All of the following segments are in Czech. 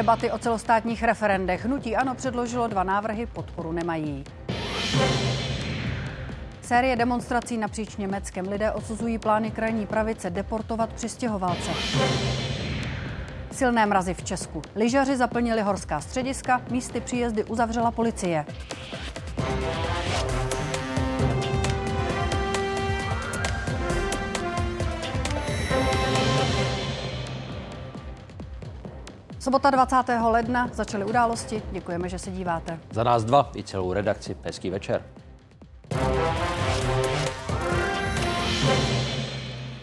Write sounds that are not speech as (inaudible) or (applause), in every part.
Debaty o celostátních referendech. Hnutí Ano předložilo dva návrhy, podporu nemají. Série demonstrací napříč Německem. Lidé odsuzují plány krajní pravice deportovat přistěhovalce. Silné mrazy v Česku. Lyžaři zaplnili horská střediska, místy příjezdy uzavřela policie. Sobota 20. ledna začaly události. Děkujeme, že se díváte. Za nás dva i celou redakci. Hezký večer.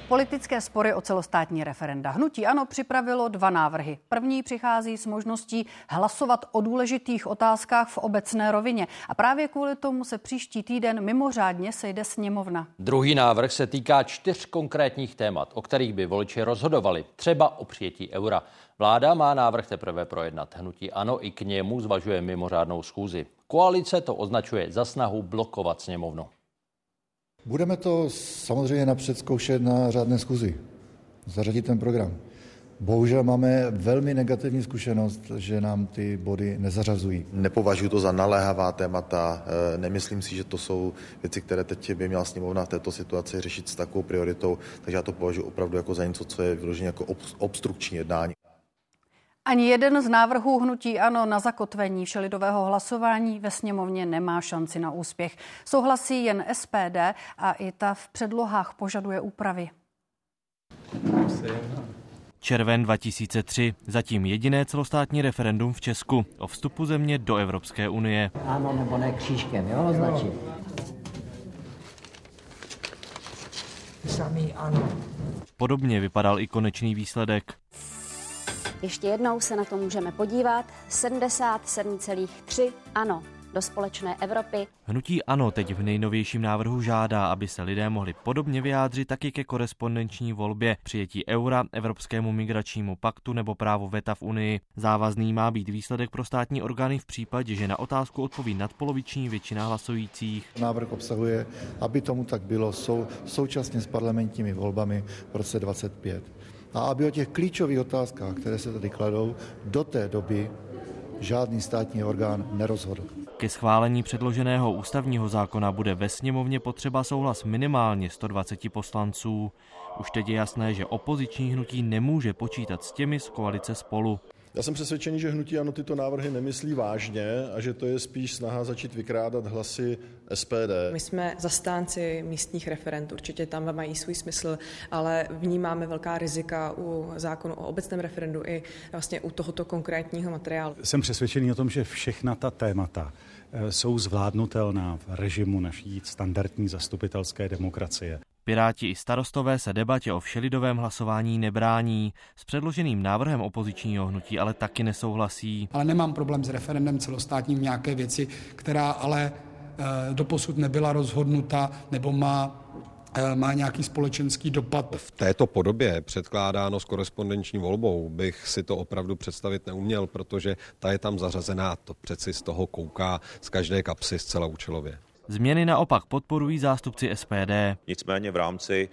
Politické spory o celostátní referenda. Hnutí Ano připravilo dva návrhy. První přichází s možností hlasovat o důležitých otázkách v obecné rovině. A právě kvůli tomu se příští týden mimořádně sejde sněmovna. Druhý návrh se týká čtyř konkrétních témat, o kterých by voliči rozhodovali. Třeba o přijetí eura. Vláda má návrh teprve projednat. Hnutí Ano i k němu zvažuje mimořádnou schůzi. Koalice to označuje za snahu blokovat sněmovnu. Budeme to samozřejmě napřed zkoušet na řádné schůzi, zařadit ten program. Bohužel máme velmi negativní zkušenost, že nám ty body nezařazují. Nepovažuji to za naléhavá témata, eh, nemyslím si, že to jsou věci, které teď by měla sněmovna v této situaci řešit s takovou prioritou, takže já to považuji opravdu jako za něco, co je vyloženě jako obstrukční jednání. Ani jeden z návrhů hnutí ANO na zakotvení všelidového hlasování ve sněmovně nemá šanci na úspěch. Souhlasí jen SPD a i ta v předlohách požaduje úpravy. Červen 2003, zatím jediné celostátní referendum v Česku o vstupu země do Evropské unie. Ano nebo ne křížkem, jo, označit. Samý ano. Podobně vypadal i konečný výsledek. Ještě jednou se na to můžeme podívat. 77,3 ano do společné Evropy. Hnutí ANO teď v nejnovějším návrhu žádá, aby se lidé mohli podobně vyjádřit taky ke korespondenční volbě, přijetí eura, Evropskému migračnímu paktu nebo právo VETA v Unii. Závazný má být výsledek pro státní orgány v případě, že na otázku odpoví nadpoloviční většina hlasujících. Návrh obsahuje, aby tomu tak bylo sou, současně s parlamentními volbami v roce 25 a aby o těch klíčových otázkách, které se tady kladou, do té doby žádný státní orgán nerozhodl. Ke schválení předloženého ústavního zákona bude ve sněmovně potřeba souhlas minimálně 120 poslanců. Už teď je jasné, že opoziční hnutí nemůže počítat s těmi z koalice spolu. Já jsem přesvědčený, že hnutí ano tyto návrhy nemyslí vážně a že to je spíš snaha začít vykrádat hlasy SPD. My jsme zastánci místních referent, určitě tam mají svůj smysl, ale vnímáme velká rizika u zákonu o obecném referendu i vlastně u tohoto konkrétního materiálu. Jsem přesvědčený o tom, že všechna ta témata eh, jsou zvládnutelná v režimu naší standardní zastupitelské demokracie. Piráti i starostové se debatě o všelidovém hlasování nebrání. S předloženým návrhem opozičního hnutí ale taky nesouhlasí. Ale nemám problém s referendem celostátním nějaké věci, která ale e, doposud nebyla rozhodnuta nebo má eh, má nějaký společenský dopad. V této podobě předkládáno s korespondenční volbou bych si to opravdu představit neuměl, protože ta je tam zařazená, to přeci z toho kouká z každé kapsy zcela účelově. Změny naopak podporují zástupci SPD. Nicméně v rámci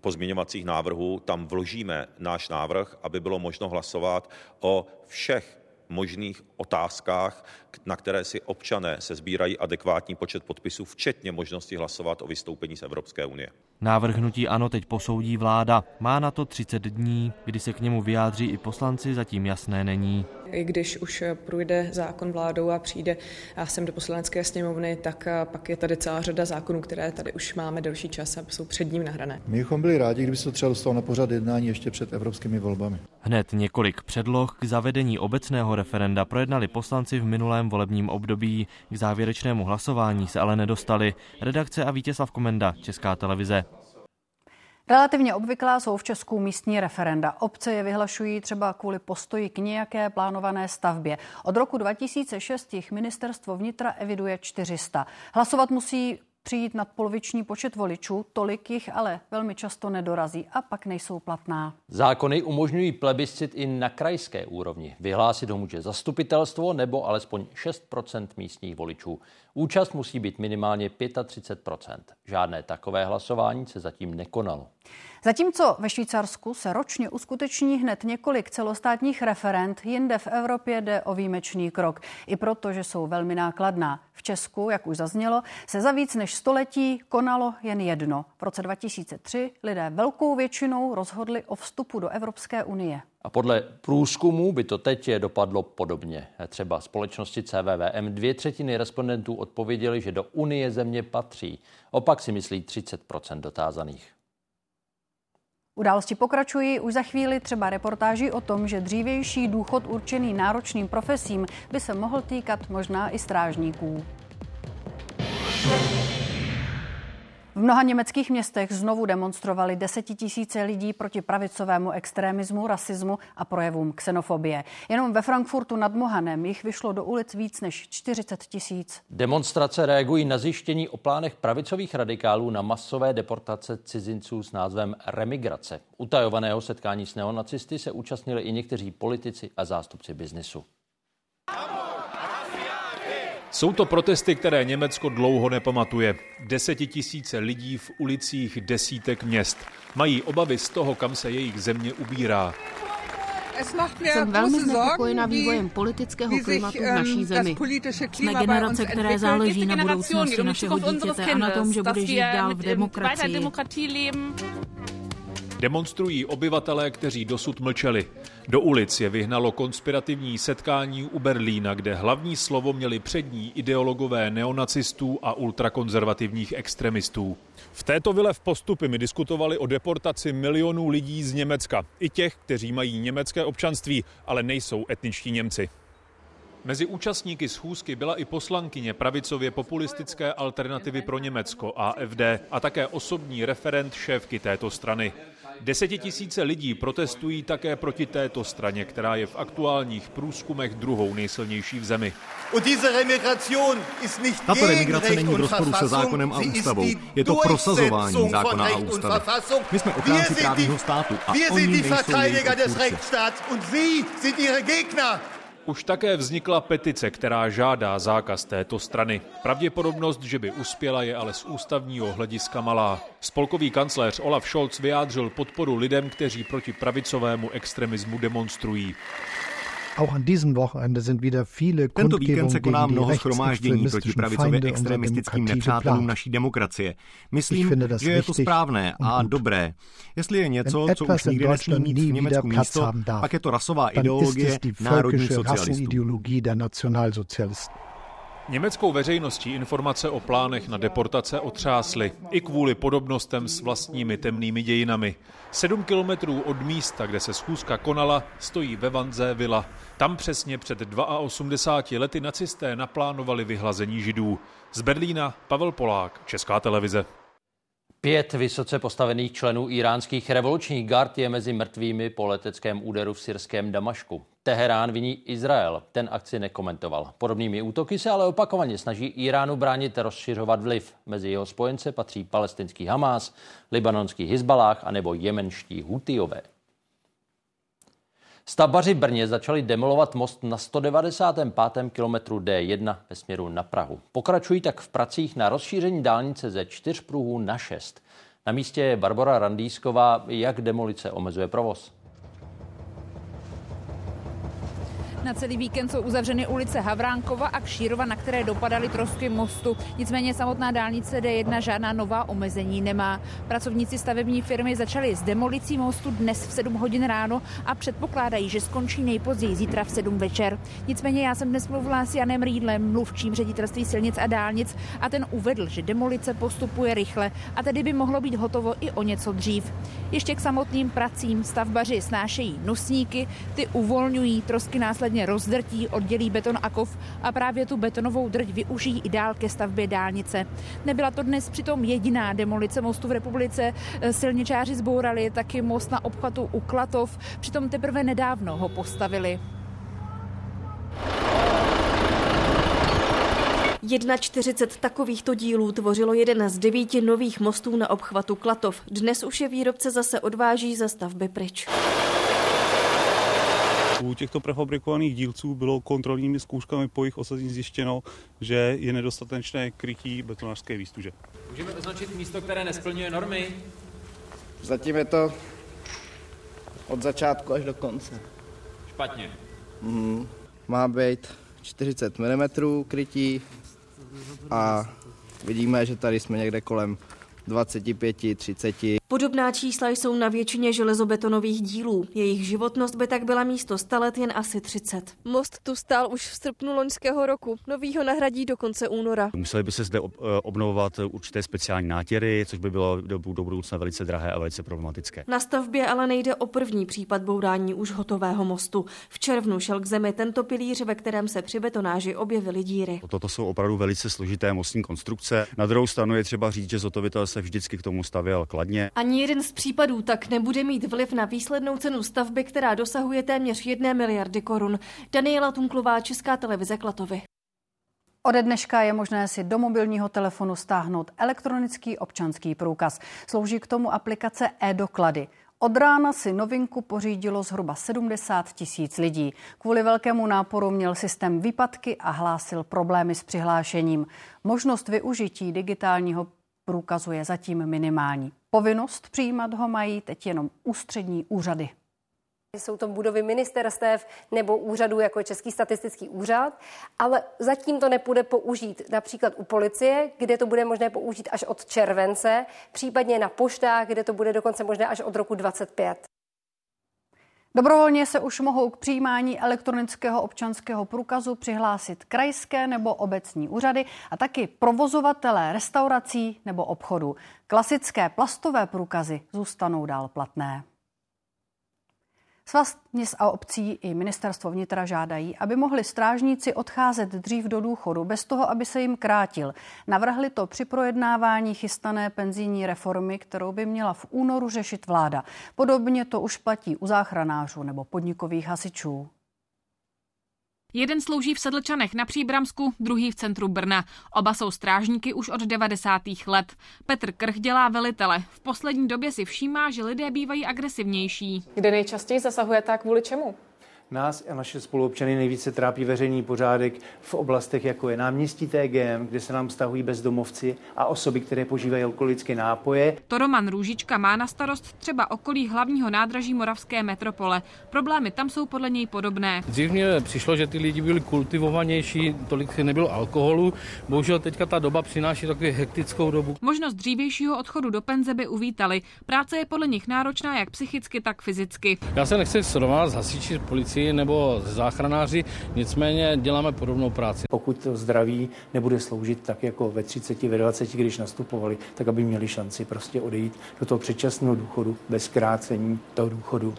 pozměňovacích návrhů tam vložíme náš návrh, aby bylo možno hlasovat o všech možných otázkách, na které si občané se sbírají adekvátní počet podpisů, včetně možnosti hlasovat o vystoupení z Evropské unie. Návrh hnutí ano teď posoudí vláda. Má na to 30 dní, kdy se k němu vyjádří i poslanci, zatím jasné není. I když už projde zákon vládou a přijde sem do poslanecké sněmovny, tak pak je tady celá řada zákonů, které tady už máme delší čas a jsou před ním nahrané. My bychom byli rádi, kdyby se to třeba dostalo na pořad jednání ještě před evropskými volbami. Hned několik předloh k zavedení obecného referenda projednali poslanci v minulém volebním období. K závěrečnému hlasování se ale nedostali. Redakce a Vítězslav Komenda, Česká televize. Relativně obvyklá jsou v Česku místní referenda. Obce je vyhlašují třeba kvůli postoji k nějaké plánované stavbě. Od roku 2006 jich ministerstvo vnitra eviduje 400. Hlasovat musí přijít nad poloviční počet voličů, tolik jich ale velmi často nedorazí a pak nejsou platná. Zákony umožňují plebiscit i na krajské úrovni. Vyhlásit ho může zastupitelstvo nebo alespoň 6% místních voličů. Účast musí být minimálně 35% Žádné takové hlasování se zatím nekonalo. Zatímco ve Švýcarsku se ročně uskuteční hned několik celostátních referent, jinde v Evropě jde o výjimečný krok. I proto, že jsou velmi nákladná. V Česku, jak už zaznělo, se za víc než století konalo jen jedno. V roce 2003 lidé velkou většinou rozhodli o vstupu do Evropské unie. A podle průzkumu by to teď dopadlo podobně. Třeba společnosti CVVM dvě třetiny respondentů odpověděli, že do Unie země patří. Opak si myslí 30% dotázaných. Události pokračují už za chvíli třeba reportáží o tom, že dřívější důchod určený náročným profesím by se mohl týkat možná i strážníků. V mnoha německých městech znovu demonstrovali desetitisíce lidí proti pravicovému extremismu, rasismu a projevům xenofobie. Jenom ve Frankfurtu nad Mohanem jich vyšlo do ulic víc než 40 tisíc. Demonstrace reagují na zjištění o plánech pravicových radikálů na masové deportace cizinců s názvem remigrace. Utajovaného setkání s neonacisty se účastnili i někteří politici a zástupci biznesu. Jsou to protesty, které Německo dlouho nepamatuje. Desetitisíce lidí v ulicích desítek měst. Mají obavy z toho, kam se jejich země ubírá. Jsem velmi znepokojena vývojem politického klimatu v ähm, naší zemi. Jsme generace, které záleží na budoucnosti našeho dítěte a na tom, že bude žít dál v demokracii. Demonstrují obyvatelé, kteří dosud mlčeli. Do ulic je vyhnalo konspirativní setkání u Berlína, kde hlavní slovo měli přední ideologové neonacistů a ultrakonzervativních extremistů. V této vile v postupy mi diskutovali o deportaci milionů lidí z Německa. I těch, kteří mají německé občanství, ale nejsou etničtí Němci. Mezi účastníky schůzky byla i poslankyně pravicově populistické alternativy pro Německo AFD a také osobní referent šéfky této strany. Desetitisíce lidí protestují také proti této straně, která je v aktuálních průzkumech druhou nejsilnější v zemi. Tato remigrace není v rozporu se zákonem a ústavou. Je to prosazování zákona a ústavy. My jsme ochránci právního státu a oni nejsou jejich už také vznikla petice, která žádá zákaz této strany. Pravděpodobnost, že by uspěla, je ale z ústavního hlediska malá. Spolkový kancléř Olaf Scholz vyjádřil podporu lidem, kteří proti pravicovému extremismu demonstrují. Tento víkend se koná mnoho schromáždění proti pravicově extremistickým nepřátelům naší demokracie. Myslím, že je to správné a dobré. Jestli je něco, co už nikdy nesmí mít v Německu místo, pak je to rasová ideologie národní socialistů. Německou veřejností informace o plánech na deportace otřásly i kvůli podobnostem s vlastními temnými dějinami. Sedm kilometrů od místa, kde se schůzka konala, stojí ve Vanze vila. Tam přesně před 82 lety nacisté naplánovali vyhlazení židů. Z Berlína Pavel Polák, Česká televize. Pět vysoce postavených členů iránských revolučních gard je mezi mrtvými po leteckém úderu v syrském Damašku. Teherán viní Izrael, ten akci nekomentoval. Podobnými útoky se ale opakovaně snaží Iránu bránit rozšiřovat vliv. Mezi jeho spojence patří palestinský Hamás, libanonský Hizbalách a nebo jemenští Hutiové. Stavbaři Brně začali demolovat most na 195. kilometru D1 ve směru na Prahu. Pokračují tak v pracích na rozšíření dálnice ze čtyř pruhů na šest. Na místě je Barbara Randýsková, jak demolice omezuje provoz. Na celý víkend jsou uzavřeny ulice Havránkova a Kšírova, na které dopadaly trosky mostu. Nicméně samotná dálnice D1 žádná nová omezení nemá. Pracovníci stavební firmy začali s demolicí mostu dnes v 7 hodin ráno a předpokládají, že skončí nejpozději zítra v 7 večer. Nicméně já jsem dnes mluvila s Janem Rýdlem, mluvčím ředitelství silnic a dálnic a ten uvedl, že demolice postupuje rychle a tedy by mohlo být hotovo i o něco dřív. Ještě k samotným pracím stavbaři snášejí nosníky, ty uvolňují, trosky následně následně rozdrtí, oddělí beton a kov a právě tu betonovou drť využijí i dál ke stavbě dálnice. Nebyla to dnes přitom jediná demolice mostu v republice. Silničáři zbourali taky most na obchvatu u Klatov, přitom teprve nedávno ho postavili. 41 takovýchto dílů tvořilo jeden z devíti nových mostů na obchvatu Klatov. Dnes už je výrobce zase odváží za stavby pryč. U těchto prefabrikovaných dílců bylo kontrolními zkouškami po jejich osazení zjištěno, že je nedostatečné krytí betonářské výstuže. Můžeme označit místo, které nesplňuje normy? Zatím je to od začátku až do konce. Špatně. Mm, má být 40 mm krytí a vidíme, že tady jsme někde kolem 25, 30. Podobná čísla jsou na většině železobetonových dílů. Jejich životnost by tak byla místo 100 let jen asi 30. Most tu stál už v srpnu loňského roku. Nový ho nahradí do konce února. Museli by se zde eh, obnovovat určité speciální nátěry, což by bylo do, do budoucna velice drahé a velice problematické. Na stavbě ale nejde o první případ bourání už hotového mostu. V červnu šel k zemi tento pilíř, ve kterém se při betonáži objevily díry. Toto jsou opravdu velice složité mostní konstrukce. Na druhou stranu je třeba říct, že zotovitel se vždycky k tomu stavěl kladně. Ani jeden z případů tak nebude mít vliv na výslednou cenu stavby, která dosahuje téměř jedné miliardy korun. Daniela Tunklová, Česká televize Klatovy. Ode dneška je možné si do mobilního telefonu stáhnout elektronický občanský průkaz. Slouží k tomu aplikace e-doklady. Od rána si novinku pořídilo zhruba 70 tisíc lidí. Kvůli velkému náporu měl systém výpadky a hlásil problémy s přihlášením. Možnost využití digitálního průkazu je zatím minimální. Povinnost přijímat ho mají teď jenom ústřední úřady. Jsou to budovy ministerstev nebo úřadů jako Český statistický úřad, ale zatím to nepůjde použít například u policie, kde to bude možné použít až od července, případně na poštách, kde to bude dokonce možné až od roku 25. Dobrovolně se už mohou k přijímání elektronického občanského průkazu přihlásit krajské nebo obecní úřady a taky provozovatelé restaurací nebo obchodů. Klasické plastové průkazy zůstanou dál platné. Svaz měst a obcí i ministerstvo vnitra žádají, aby mohli strážníci odcházet dřív do důchodu bez toho, aby se jim krátil. Navrhli to při projednávání chystané penzijní reformy, kterou by měla v únoru řešit vláda. Podobně to už platí u záchranářů nebo podnikových hasičů. Jeden slouží v Sedlčanech na Příbramsku, druhý v centru Brna. Oba jsou strážníky už od 90. let. Petr Krch dělá velitele. V poslední době si všímá, že lidé bývají agresivnější. Kde nejčastěji zasahujete a kvůli čemu? Nás a naše spoluobčany nejvíce trápí veřejný pořádek v oblastech, jako je náměstí TGM, kde se nám stahují bezdomovci a osoby, které požívají alkoholické nápoje. To Roman Růžička má na starost třeba okolí hlavního nádraží Moravské metropole. Problémy tam jsou podle něj podobné. Dřív mě přišlo, že ty lidi byli kultivovanější, tolik nebylo alkoholu. Bohužel teďka ta doba přináší takovou hektickou dobu. Možnost dřívějšího odchodu do penze by uvítali. Práce je podle nich náročná jak psychicky, tak fyzicky. Já se nechci srovnat s hasiči policii, nebo záchranáři, nicméně děláme podobnou práci. Pokud to zdraví nebude sloužit tak jako ve 30, ve 20, když nastupovali, tak aby měli šanci prostě odejít do toho předčasného důchodu bez krácení toho důchodu.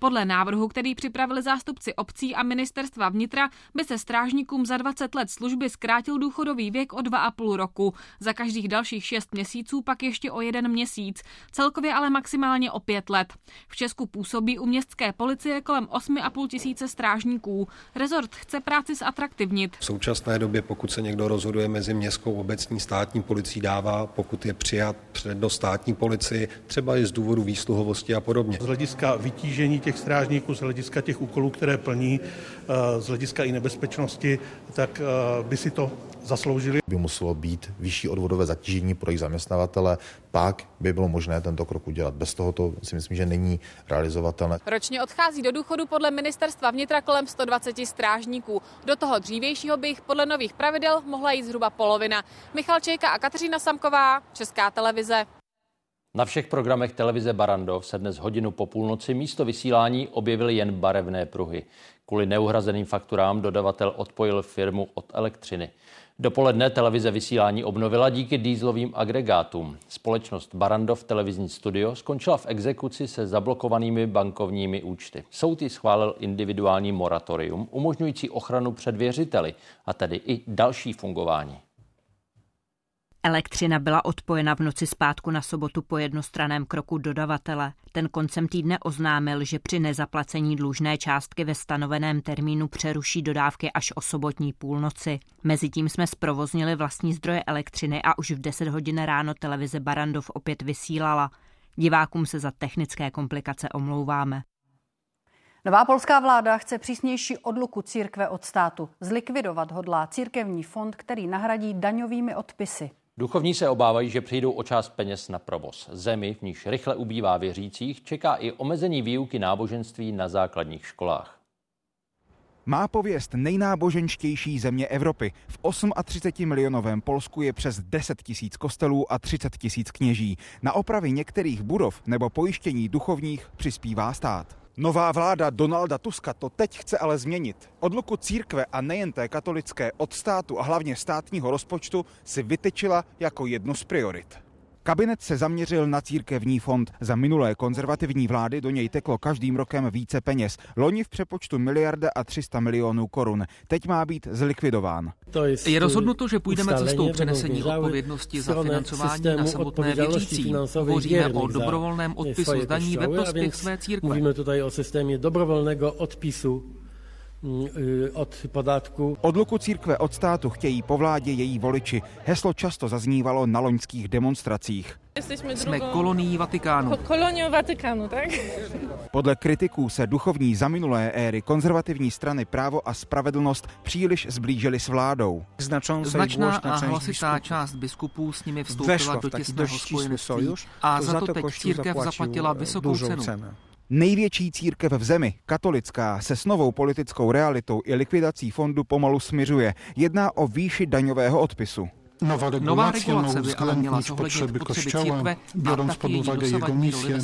Podle návrhu, který připravili zástupci obcí a ministerstva vnitra, by se strážníkům za 20 let služby zkrátil důchodový věk o 2,5 roku. Za každých dalších 6 měsíců pak ještě o jeden měsíc. Celkově ale maximálně o 5 let. V Česku působí u městské policie kolem 8,5 tisíce strážníků. Rezort chce práci zatraktivnit. V současné době, pokud se někdo rozhoduje mezi městskou obecní státní policií, dává, pokud je přijat přednost státní policii, třeba i z důvodu výsluhovosti a podobně. Z hlediska vytížení těch strážníků z hlediska těch úkolů, které plní, eh, z hlediska i nebezpečnosti, tak eh, by si to zasloužili. By muselo být vyšší odvodové zatížení pro jejich zaměstnavatele, pak by bylo možné tento krok udělat. Bez toho to si myslím, že není realizovatelné. Ročně odchází do důchodu podle ministerstva vnitra kolem 120 strážníků. Do toho dřívějšího by jich podle nových pravidel mohla jít zhruba polovina. Michal Čejka a Kateřina Samková, Česká televize. Na všech programech televize Barandov se dnes hodinu po půlnoci místo vysílání objevily jen barevné pruhy. Kvůli neuhrazeným fakturám dodavatel odpojil firmu od elektřiny. Dopoledne televize vysílání obnovila díky dýzlovým agregátům. Společnost Barandov televizní studio skončila v exekuci se zablokovanými bankovními účty. Soud ji schválil individuální moratorium, umožňující ochranu před věřiteli a tedy i další fungování. Elektřina byla odpojena v noci zpátku na sobotu po jednostraném kroku dodavatele. Ten koncem týdne oznámil, že při nezaplacení dlužné částky ve stanoveném termínu přeruší dodávky až o sobotní půlnoci. Mezitím jsme zprovoznili vlastní zdroje elektřiny a už v 10 hodin ráno televize Barandov opět vysílala. Divákům se za technické komplikace omlouváme. Nová polská vláda chce přísnější odluku církve od státu. Zlikvidovat hodlá církevní fond, který nahradí daňovými odpisy. Duchovní se obávají, že přijdou o část peněz na provoz. Zemi, v níž rychle ubývá věřících, čeká i omezení výuky náboženství na základních školách. Má pověst nejnáboženštější země Evropy. V 38 milionovém Polsku je přes 10 tisíc kostelů a 30 tisíc kněží. Na opravy některých budov nebo pojištění duchovních přispívá stát. Nová vláda Donalda Tuska to teď chce ale změnit. Odluku církve a nejen té katolické od státu a hlavně státního rozpočtu si vytečila jako jednu z priorit. Kabinet se zaměřil na církevní fond. Za minulé konzervativní vlády do něj teklo každým rokem více peněz. Loni v přepočtu miliarda a 300 milionů korun. Teď má být zlikvidován. Je rozhodnuto, že půjdeme cestou přenesení odpovědnosti za financování na samotné věřící. Hovoříme o dobrovolném odpisu zdaní ve prospěch své církve. Mluvíme tutaj o systémě dobrovolného odpisu od podatku. Odluku církve od státu chtějí po vládě její voliči. Heslo často zaznívalo na loňských demonstracích. Jsme kolonií Vatikánu. Koloniou Vatikánu, tak? Podle kritiků se duchovní za minulé éry konzervativní strany právo a spravedlnost příliš zblížily s vládou. Značná a hlasitá část biskupů s nimi vstoupila do těsného spojenství a za to teď církev zaplatila vysokou cenu. Největší církev v zemi, katolická, se s novou politickou realitou i likvidací fondu pomalu smiřuje. Jedná o výši daňového odpisu. Nowa regulacja, Nowa regulacja by ale miała potrzeby Kościoła, biorąc pod uwagę jego misję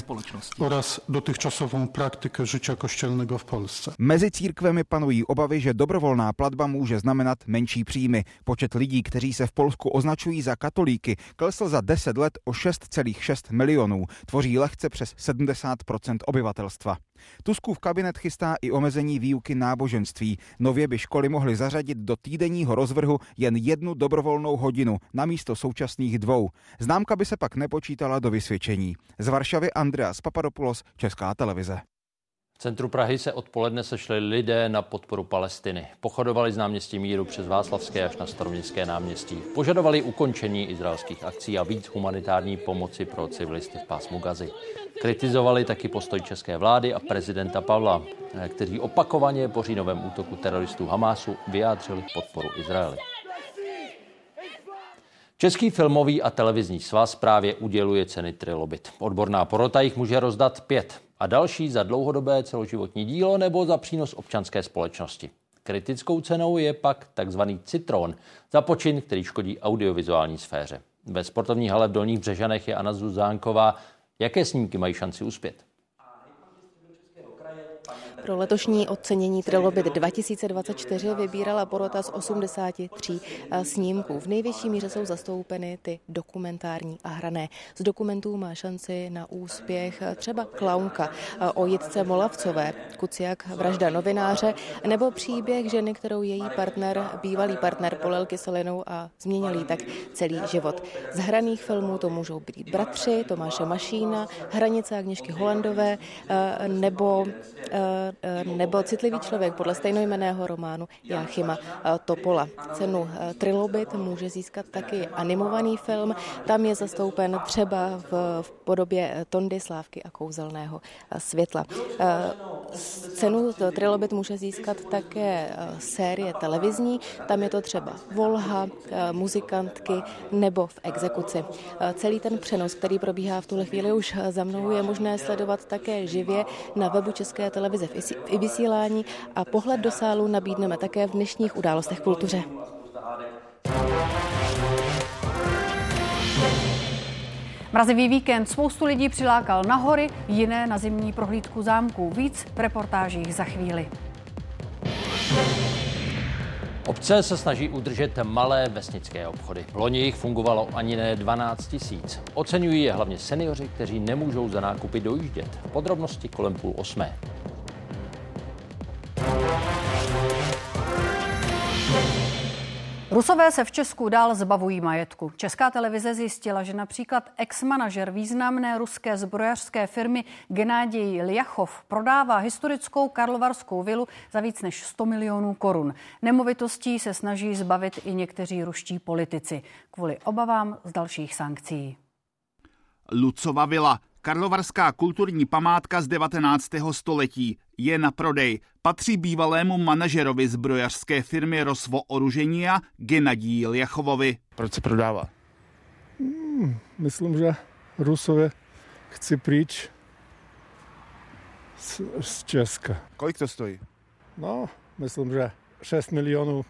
oraz dotychczasową praktykę życia kościelnego w Polsce. Mezi církvemi panují obavy, že dobrovolná platba může znamenat menší příjmy. Počet lidí, kteří se v Polsku označují za katolíky, klesl za 10 let o 6,6 milionů. Tvoří lehce přes 70 obyvatelstva. Tuskův kabinet chystá i omezení výuky náboženství. Nově by školy mohly zařadit do týdenního rozvrhu jen jednu dobrovolnou hodinu na místo současných dvou. Známka by se pak nepočítala do vysvědčení. Z Varšavy Andreas Papadopoulos, Česká televize. V centru Prahy se odpoledne sešli lidé na podporu Palestiny. Pochodovali z náměstí Míru přes Václavské až na staroměstské náměstí. Požadovali ukončení izraelských akcí a víc humanitární pomoci pro civilisty v pásmu Gazy. Kritizovali taky postoj české vlády a prezidenta Pavla, kteří opakovaně po říjnovém útoku teroristů Hamásu vyjádřili podporu Izraeli. Český filmový a televizní svaz právě uděluje ceny Trilobit. Odborná porota jich může rozdat pět a další za dlouhodobé celoživotní dílo nebo za přínos občanské společnosti. Kritickou cenou je pak takzvaný citron za počin, který škodí audiovizuální sféře. Ve sportovní hale v Dolních Břežanech je Anna Zuzánková. Jaké snímky mají šanci uspět? Pro letošní ocenění Trilobit 2024 vybírala porota z 83 eh, snímků. V největší míře jsou zastoupeny ty dokumentární a hrané. Z dokumentů má šanci na úspěch eh, třeba Klaunka eh, o Jitce Molavcové, Kuciak vražda novináře, nebo příběh ženy, kterou její partner, bývalý partner polel kyselinou a změnil jí tak celý život. Z hraných filmů to můžou být Bratři, Tomáše Mašína, Hranice Agněšky Holandové nebo Eh, nebo Citlivý člověk podle stejnojmeného románu Jáchyma eh, Topola. Cenu eh, Trilobit může získat taky animovaný film. Tam je zastoupen třeba v, v podobě Tondy, Slávky a kouzelného světla. Cenu Trilobit může získat také série televizní. Tam je to třeba Volha, muzikantky nebo v exekuci. Celý ten přenos, který probíhá v tuhle chvíli už za mnou, je možné sledovat také živě na webu České televize v i vysílání a pohled do sálu nabídneme také v dnešních událostech kultuře. Mrazivý víkend spoustu lidí přilákal na hory, jiné na zimní prohlídku zámků. Víc v reportážích za chvíli. Obce se snaží udržet malé vesnické obchody. Loni jich fungovalo ani ne 12 tisíc. Oceňují je hlavně seniori, kteří nemůžou za nákupy dojíždět. Podrobnosti kolem půl osmé. Rusové se v Česku dál zbavují majetku. Česká televize zjistila, že například ex-manažer významné ruské zbrojařské firmy Genáděj Liachov prodává historickou karlovarskou vilu za víc než 100 milionů korun. Nemovitostí se snaží zbavit i někteří ruští politici kvůli obavám z dalších sankcí. Lucova vila Karlovarská kulturní památka z 19. století je na prodej. Patří bývalému manažerovi zbrojařské firmy Rosvo Oruženia Genadí Ljachovovi. Proč se prodává? Hmm, myslím, že Rusové chci pryč z, z Česka. Kolik to stojí? No, myslím, že 6 milionů uh,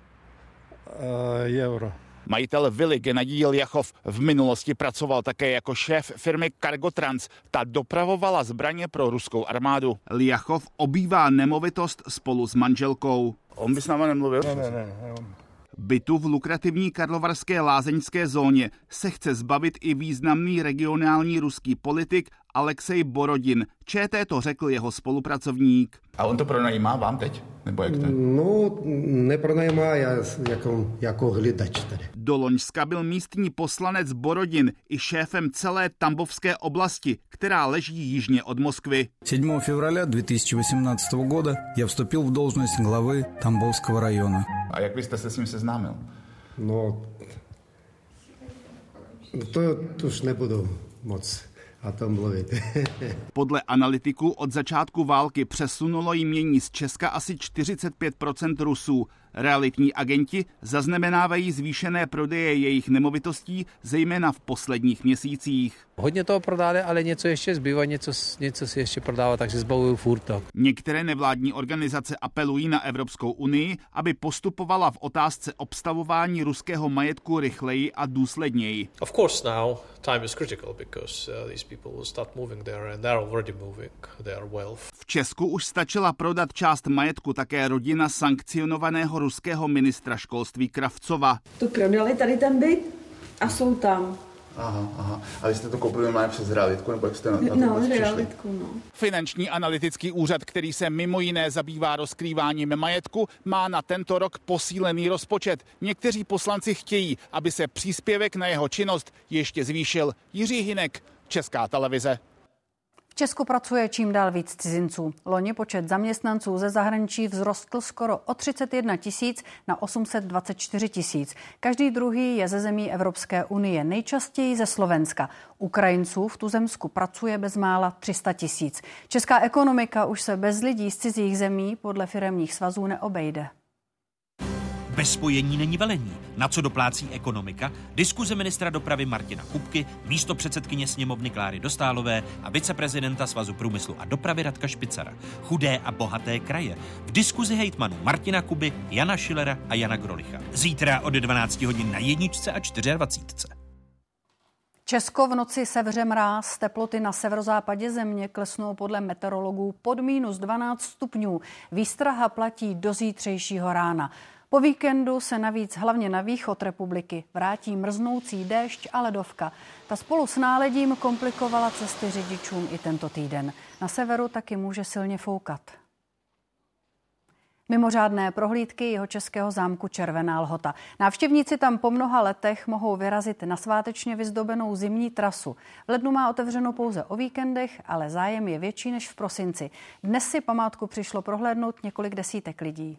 euro. Majitel vily Genadí Jachov v minulosti pracoval také jako šéf firmy Cargotrans. Ta dopravovala zbraně pro ruskou armádu. Liachov obývá nemovitost spolu s manželkou. On by s náma nemluvil? Ne, ne, ne. Bytu v lukrativní karlovarské lázeňské zóně se chce zbavit i významný regionální ruský politik Alexej Borodin. ČT to řekl jeho spolupracovník. A on to pronajímá vám teď? Nebo jak to? No, nepronajímá, já jako, jako hlidač tady. Do Loňska byl místní poslanec Borodin i šéfem celé Tambovské oblasti, která leží jižně od Moskvy. 7 fevraля 2018 года я вступил в должность главы Тамбовского района. A jak byste se s ním seznámil? No, to, to už nebudu moc a tom mluvit. (laughs) Podle analytiků od začátku války přesunulo jmění z Česka asi 45% Rusů. Realitní agenti zaznamenávají zvýšené prodeje jejich nemovitostí, zejména v posledních měsících. Hodně toho prodali, ale něco ještě zbývá, něco, něco si ještě prodává, takže zbavují furt to. Některé nevládní organizace apelují na Evropskou unii, aby postupovala v otázce obstavování ruského majetku rychleji a důsledněji. Of course now time is critical because uh, these people will start moving there and they're already moving their wealth. V Česku už stačila prodat část majetku také rodina sankcionovaného ruského ministra školství Kravcova. To prodali tady ten byt a jsou tam. Aha, aha. A vy jste to koupili normálně přes realitku, nebo jak jste na, na to No, realitku, no. Finanční analytický úřad, který se mimo jiné zabývá rozkrýváním majetku, má na tento rok posílený rozpočet. Někteří poslanci chtějí, aby se příspěvek na jeho činnost ještě zvýšil. Jiří Hinek, Česká televize. Česku pracuje čím dál víc cizinců. Loni počet zaměstnanců ze zahraničí vzrostl skoro o 31 tisíc na 824 tisíc. Každý druhý je ze zemí Evropské unie, nejčastěji ze Slovenska. Ukrajinců v tuzemsku pracuje bezmála 300 tisíc. Česká ekonomika už se bez lidí z cizích zemí podle firemních svazů neobejde. Bez spojení není velení. Na co doplácí ekonomika? Diskuze ministra dopravy Martina Kupky, místo předsedkyně sněmovny Kláry Dostálové a viceprezidenta Svazu průmyslu a dopravy Radka Špicara. Chudé a bohaté kraje. V diskuzi hejtmanů Martina Kuby, Jana Šilera a Jana Grolicha. Zítra od 12 hodin na jedničce a 24. Česko v noci sevře mráz, teploty na severozápadě země klesnou podle meteorologů pod minus 12 stupňů. Výstraha platí do zítřejšího rána. Po víkendu se navíc hlavně na východ republiky vrátí mrznoucí déšť a ledovka. Ta spolu s náledím komplikovala cesty řidičům i tento týden. Na severu taky může silně foukat. Mimořádné prohlídky jeho českého zámku Červená lhota. Návštěvníci tam po mnoha letech mohou vyrazit na svátečně vyzdobenou zimní trasu. V lednu má otevřeno pouze o víkendech, ale zájem je větší než v prosinci. Dnes si památku přišlo prohlédnout několik desítek lidí.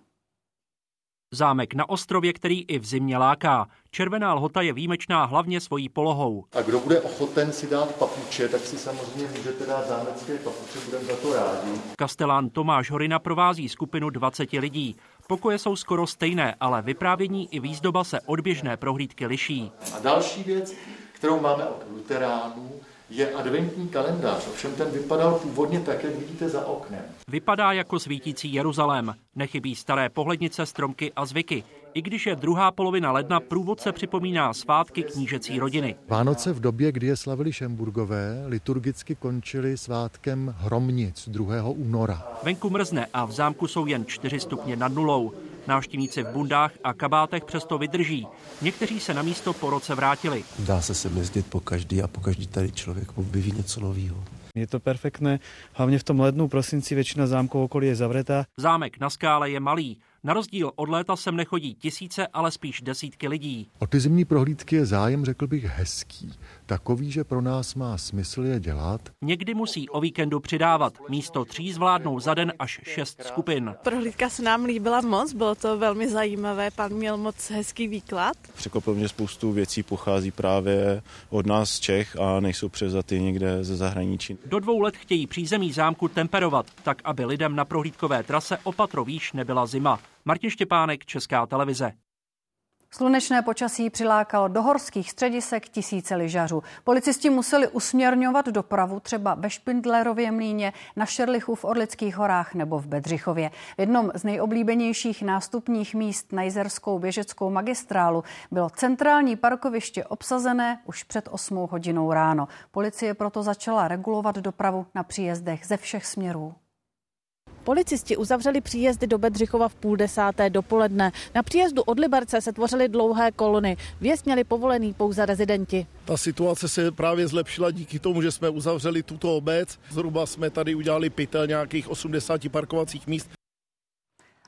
Zámek na ostrově, který i v zimě láká. Červená lhota je výjimečná hlavně svojí polohou. A kdo bude ochoten si dát papuče, tak si samozřejmě můžete dát zámecké papuče, budeme za to rádi. Kastelán Tomáš Horina provází skupinu 20 lidí. Pokoje jsou skoro stejné, ale vyprávění i výzdoba se od běžné prohlídky liší. A další věc, kterou máme od luteránů, je adventní kalendář, ovšem ten vypadal původně tak, jak vidíte za oknem. Vypadá jako svítící Jeruzalém. Nechybí staré pohlednice, stromky a zvyky. I když je druhá polovina ledna, průvodce připomíná svátky knížecí rodiny. Vánoce v době, kdy je slavili Šemburgové, liturgicky končily svátkem Hromnic 2. února. Venku mrzne a v zámku jsou jen 4 stupně nad nulou. Návštěvníci v bundách a kabátech přesto vydrží. Někteří se na místo po roce vrátili. Dá se sem jezdit po každý a po každý tady člověk objeví něco nového. Je to perfektné, hlavně v tom lednu, prosinci většina zámků okolí je zavretá. Zámek na skále je malý. Na rozdíl od léta sem nechodí tisíce, ale spíš desítky lidí. O ty zimní prohlídky je zájem, řekl bych, hezký. Takový, že pro nás má smysl je dělat. Někdy musí o víkendu přidávat. Místo tří zvládnou za den až šest skupin. Prohlídka se nám líbila moc, bylo to velmi zajímavé, pan měl moc hezký výklad. Překvapilo mě spoustu věcí pochází právě od nás z Čech a nejsou převzaty někde ze zahraničí. Do dvou let chtějí přízemí zámku temperovat, tak aby lidem na prohlídkové trase opatro výš nebyla zima. Martin Štěpánek, Česká televize. Slunečné počasí přilákalo do horských středisek tisíce lyžařů. Policisti museli usměrňovat dopravu třeba ve Špindlerově mlíně, na Šerlichu v Orlických horách nebo v Bedřichově. V jednom z nejoblíbenějších nástupních míst na Jizerskou běžeckou magistrálu bylo centrální parkoviště obsazené už před 8 hodinou ráno. Policie proto začala regulovat dopravu na příjezdech ze všech směrů. Policisti uzavřeli příjezdy do Bedřichova v půl desáté dopoledne. Na příjezdu od Liberce se tvořily dlouhé kolony. Vjezd měli povolený pouze rezidenti. Ta situace se právě zlepšila díky tomu, že jsme uzavřeli tuto obec. Zhruba jsme tady udělali pytel nějakých 80 parkovacích míst.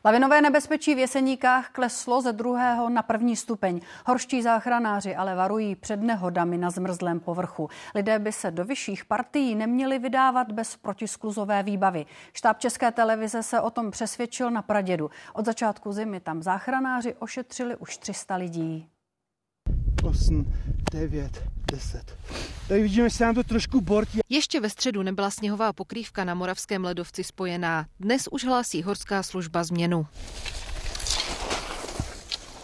Lavinové nebezpečí v Jeseníkách kleslo ze druhého na první stupeň. Horští záchranáři ale varují před nehodami na zmrzlém povrchu. Lidé by se do vyšších partií neměli vydávat bez protiskluzové výbavy. Štáb České televize se o tom přesvědčil na Pradědu. Od začátku zimy tam záchranáři ošetřili už 300 lidí. 8, 9, 10. Tady vidíme, že se nám to trošku bortí. Ještě ve středu nebyla sněhová pokrývka na Moravském ledovci spojená. Dnes už hlásí horská služba změnu.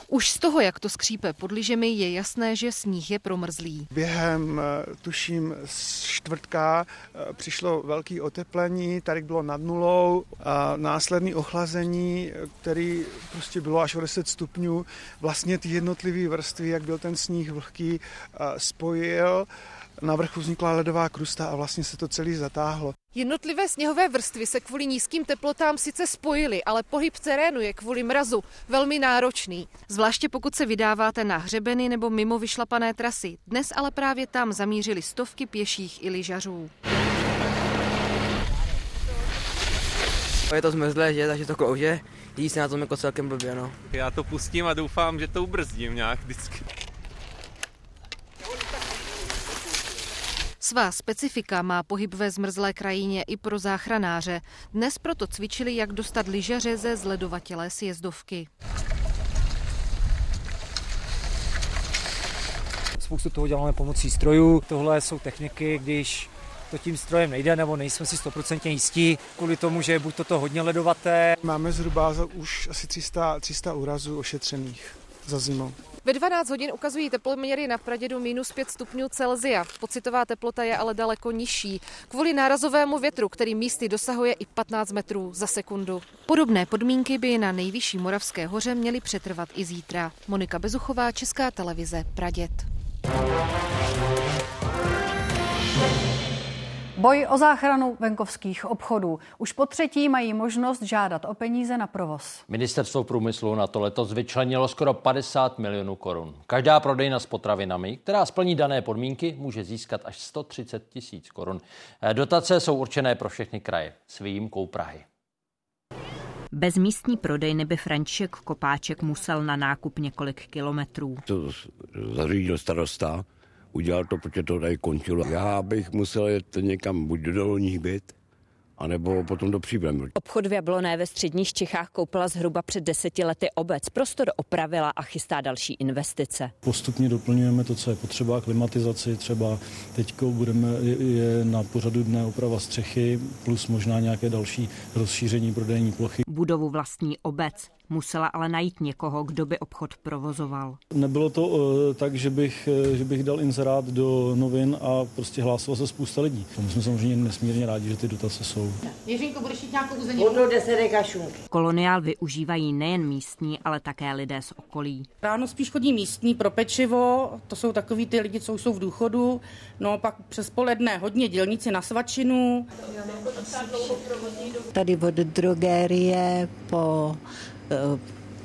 Už z toho, jak to skřípe pod lyžemi, je jasné, že sníh je promrzlý. Během, eh, tuším, čtvrtka eh, přišlo velké oteplení, tady bylo nad nulou a následný ochlazení, který prostě bylo až o 10 stupňů. Vlastně ty jednotlivé vrstvy, jak byl ten sníh vlhký, eh, spojil na vrchu vznikla ledová krusta a vlastně se to celý zatáhlo. Jednotlivé sněhové vrstvy se kvůli nízkým teplotám sice spojily, ale pohyb terénu je kvůli mrazu velmi náročný. Zvláště pokud se vydáváte na hřebeny nebo mimo vyšlapané trasy. Dnes ale právě tam zamířili stovky pěších i lyžařů. Je to zmrzlé, že, takže to klouže, jí se na tom jako celkem blbě, no. Já to pustím a doufám, že to ubrzdím nějak vždycky. Svá specifika má pohyb ve zmrzlé krajině i pro záchranáře. Dnes proto cvičili, jak dostat lyžaře ze zledovatělé sjezdovky. Spoustu toho děláme pomocí strojů. Tohle jsou techniky, když to tím strojem nejde, nebo nejsme si 100% jistí, kvůli tomu, že buď toto hodně ledovaté. Máme zhruba už asi 300, 300 úrazů ošetřených za zimou. Ve 12 hodin ukazují teploměry na Pradědu minus 5 stupňů Celzia. Pocitová teplota je ale daleko nižší. Kvůli nárazovému větru, který místy dosahuje i 15 metrů za sekundu. Podobné podmínky by na nejvyšší Moravské hoře měly přetrvat i zítra. Monika Bezuchová, Česká televize, Praděd. Boj o záchranu venkovských obchodů. Už po třetí mají možnost žádat o peníze na provoz. Ministerstvo průmyslu na to letos vyčlenilo skoro 50 milionů korun. Každá prodejna s potravinami, která splní dané podmínky, může získat až 130 tisíc korun. Eh, dotace jsou určené pro všechny kraje s výjimkou Prahy. Bez místní prodejny by František Kopáček musel na nákup několik kilometrů. To zařídil starosta udělal to, protože to tady končilo. Já bych musel jet někam buď do dolních byt, anebo potom do Příbram. Obchod v Jabloné ve středních Čechách koupila zhruba před deseti lety obec. Prostor opravila a chystá další investice. Postupně doplňujeme to, co je potřeba, klimatizaci. Třeba teď budeme, je na pořadu dne oprava střechy, plus možná nějaké další rozšíření prodejní plochy. Budovu vlastní obec. Musela ale najít někoho, kdo by obchod provozoval. Nebylo to uh, tak, že bych, uh, že bych dal inzerát do novin a prostě hlásilo se spousta lidí. My jsme samozřejmě nesmírně rádi, že ty dotace jsou. Jiřínko, budeš jít nějakou uzeninu? Budu Koloniál využívají nejen místní, ale také lidé z okolí. Ráno spíš chodí místní pro pečivo, to jsou takový ty lidi, co jsou v důchodu. No pak přes poledne hodně dělníci na svačinu. Tady od drogérie po Eh,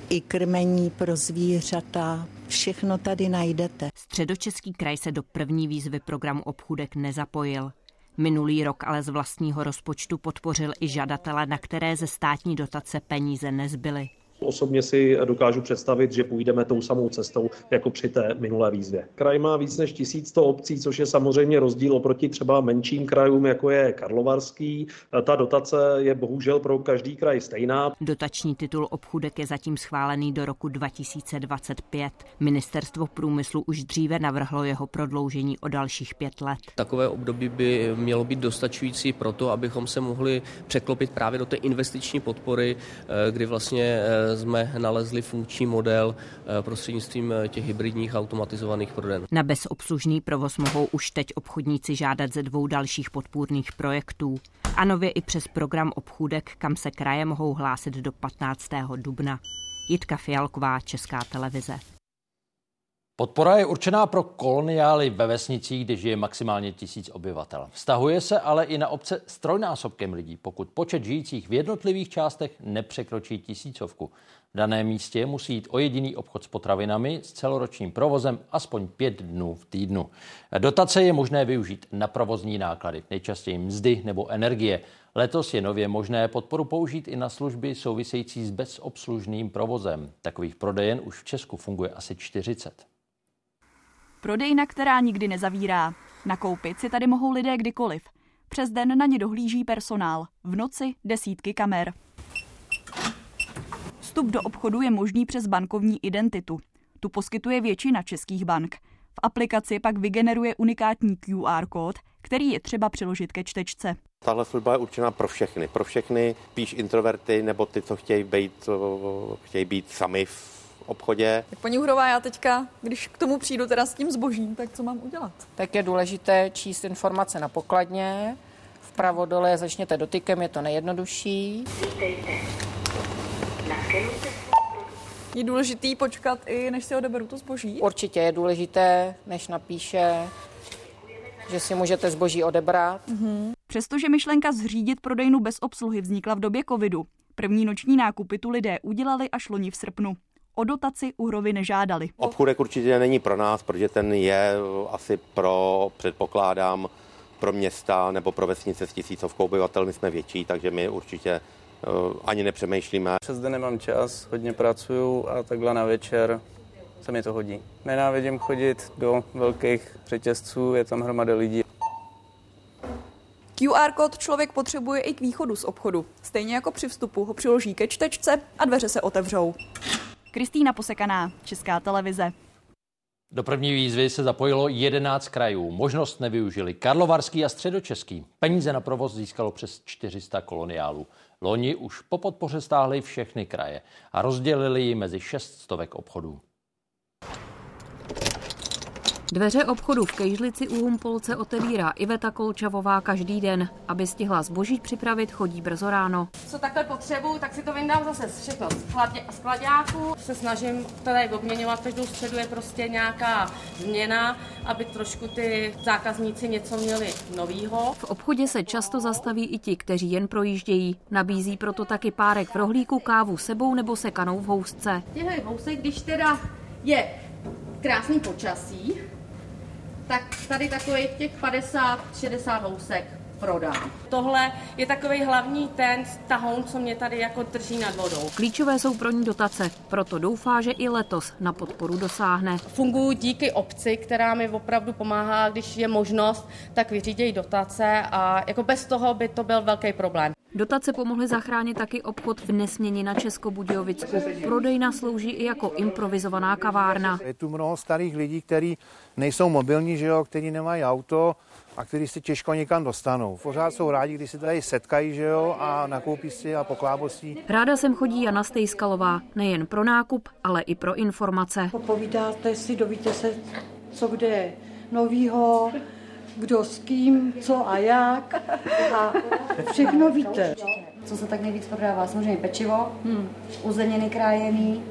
i krmení pro zvířata, všechno tady najdete. Středočeský kraj se do první výzvy programu Obchůdek nezapojil. Minulý rok ale z vlastního rozpočtu podpořil i žadatele, na které ze státní dotace peníze nezbyly. Osobně si dokážu představit, že půjdeme tou samou cestou jako při té minulé výzvě. Kraj má víc než 1100 obcí, což je samozřejmě rozdíl oproti třeba menším krajům, jako je Karlovarský. Ta dotace je bohužel pro každý kraj stejná. Dotační titul obchůdek je zatím schválený do roku 2025. Ministerstvo průmyslu už dříve navrhlo jeho prodloužení o dalších pět let. Takové období by mělo být dostačující pro to, abychom se mohli překlopit právě do té investiční podpory, eh, kdy vlastně eh, jsme nalezli funkční model eh, prostřednictvím těch hybridních automatizovaných proden. Na bezobslužný provoz mohou už teď obchodníci žádat ze dvou dalších podpůrných projektů. A nově i přes program obchůdek, kam se kraje mohou hlásit do 15. dubna. Jitka Fialková, Česká televize. Podpora je určená pro koloniály ve vesnicích, kde žije maximálně tisíc obyvatel. Vztahuje se ale i na obce s trojnásobkem lidí, pokud počet žijících v jednotlivých částech nepřekročí tisícovku. V daném místě musí jít o jediný obchod s potravinami s celoročním provozem aspoň pět dnů v týdnu. Dotace je možné využít na provozní náklady, nejčastěji mzdy nebo energie. Letos je nově možné podporu použít i na služby související s bezobslužným provozem. Takových prodejen už v Česku funguje asi 40. Prodejna, která nikdy nezavírá. Nakoupit si tady mohou lidé kdykoliv. Přes den na ně dohlíží personál. V noci desítky kamer. Vstup do obchodu je možný přes bankovní identitu. Tu poskytuje většina českých bank. V aplikaci pak vygeneruje unikátní QR kód, který je třeba přiložit ke čtečce. Tahle služba je určena pro všechny. Pro všechny, píš introverty nebo ty, co chtějí být, chtějí být sami obchodě. Tak paní Uhrová, já teďka, když k tomu přijdu teda s tím zbožím, tak co mám udělat? Tak je důležité číst informace na pokladně. Vpravo dole začněte dotykem, je to nejjednodušší. Je důležitý počkat i, než si odeberu to zboží? Určitě je důležité, než napíše, že si můžete zboží odebrat. Mm-hmm. Přestože myšlenka zřídit prodejnu bez obsluhy vznikla v době covidu, první noční nákupy tu lidé udělali až loni v srpnu. O dotaci Uhrovi nežádali. Obchůdek určitě není pro nás, protože ten je asi pro, předpokládám, pro města nebo pro vesnice s tisícovkou obyvatel. My jsme větší, takže my určitě eh, ani nepřemýšlíme. Přes den nemám čas, hodně pracuju a takhle na večer se mi to hodí. Nenávidím chodit do velkých řetězců, je tam hromada lidí. QR kód člověk potřebuje i k východu z obchodu. Stejně jako při vstupu ho přiloží ke čtečce a dveře se otevřou. Kristýna Posekaná, Česká televize. Do první výzvy se zapojilo 11 krajů. Možnost nevyužili Karlovarský a Středočeský. Peníze na provoz získalo přes 400 koloniálů. Loni už po podpoře stáhly všechny kraje a rozdělili ji mezi šest stovek obchodů. Dveře obchodu v Kejžlici u Humpolce otevírá Iveta Kolčavová každý den. Aby stihla zboží připravit, chodí brzo ráno. Co takhle potřebuju, tak si to vyndám zase všechno z skladáku. Se snažím tady obměňovat, každou středu je prostě nějaká změna, aby trošku ty zákazníci něco měli novýho. V obchodě se často zastaví i ti, kteří jen projíždějí. Nabízí proto taky párek v rohlíku, kávu sebou nebo sekanou v housce. Těhle housek, když teda je krásný počasí, tak tady takových těch 50-60 housek prodám. Tohle je takový hlavní ten tahoun, co mě tady jako drží nad vodou. Klíčové jsou pro ní dotace, proto doufá, že i letos na podporu dosáhne. Funguji díky obci, která mi opravdu pomáhá, když je možnost, tak vyřídějí dotace a jako bez toho by to byl velký problém. Dotace pomohly zachránit taky obchod v Nesměni na Českobudějovicku. Prodejna slouží i jako improvizovaná kavárna. Je tu mnoho starých lidí, kteří nejsou mobilní, že jo, kteří nemají auto a kteří se těžko někam dostanou. Pořád jsou rádi, když se tady setkají, že jo, a nakoupí si a poklábosí. Ráda sem chodí Jana Stejskalová, nejen pro nákup, ale i pro informace. Povídáte si, dovíte se, co kde je novýho, kdo s kým, co a jak a všechno víte. Co se tak nejvíc prodává? Samozřejmě pečivo, hmm. uzeniny krájený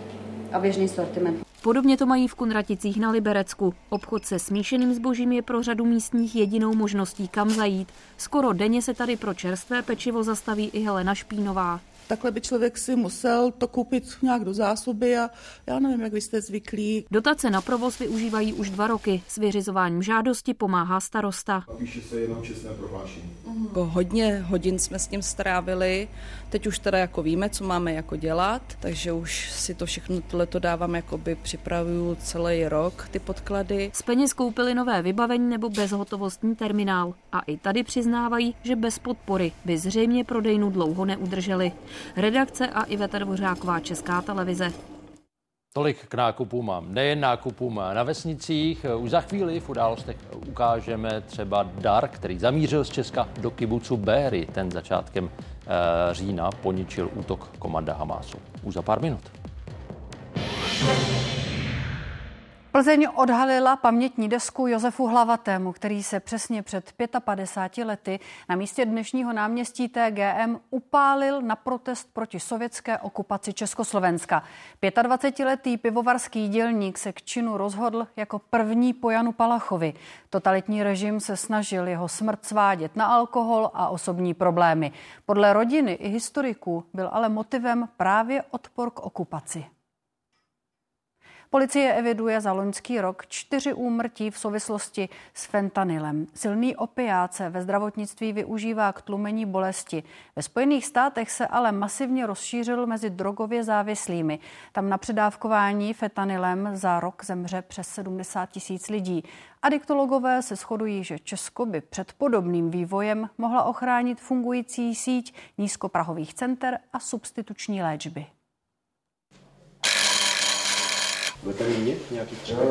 a běžný sortiment. Podobně to mají v Kunraticích na Liberecku. Obchod se smíšeným zbožím je pro řadu místních jedinou možností, kam zajít. Skoro denně se tady pro čerstvé pečivo zastaví i Helena Špínová. Takhle by člověk si musel to koupit nějak do zásoby a já nevím, jak vy jste zvyklí. Dotace na provoz využívají už dva roky. S vyřizováním žádosti pomáhá starosta. Píše se jenom čestné prohlášení. Jako hodně hodin jsme s tím strávili. Teď už teda jako víme, co máme jako dělat, takže už si to všechno tohleto dávám, jakoby připravuju celý rok ty podklady. Z peněz koupili nové vybavení nebo bezhotovostní terminál. A i tady přiznávají, že bez podpory by zřejmě prodejnu dlouho neudrželi. Redakce a Iveta Dvořáková, Česká televize. Tolik k nákupům a nejen nákupům na vesnicích. Už za chvíli v událostech ukážeme třeba dar, který zamířil z Česka do kibucu Béry. Ten začátkem eh, října poničil útok komanda Hamásu. Už za pár minut. Plzeň odhalila pamětní desku Josefu Hlavatému, který se přesně před 55 lety na místě dnešního náměstí TGM upálil na protest proti sovětské okupaci Československa. 25-letý pivovarský dělník se k činu rozhodl jako první po Janu Palachovi. Totalitní režim se snažil jeho smrt svádět na alkohol a osobní problémy. Podle rodiny i historiků byl ale motivem právě odpor k okupaci. Policie eviduje za loňský rok čtyři úmrtí v souvislosti s fentanylem. Silný opiát se ve zdravotnictví využívá k tlumení bolesti. Ve Spojených státech se ale masivně rozšířil mezi drogově závislými. Tam na předávkování fentanylem za rok zemře přes 70 tisíc lidí. Adiktologové se shodují, že Česko by před podobným vývojem mohla ochránit fungující síť nízkoprahových center a substituční léčby. Budete mít nějaký třeba?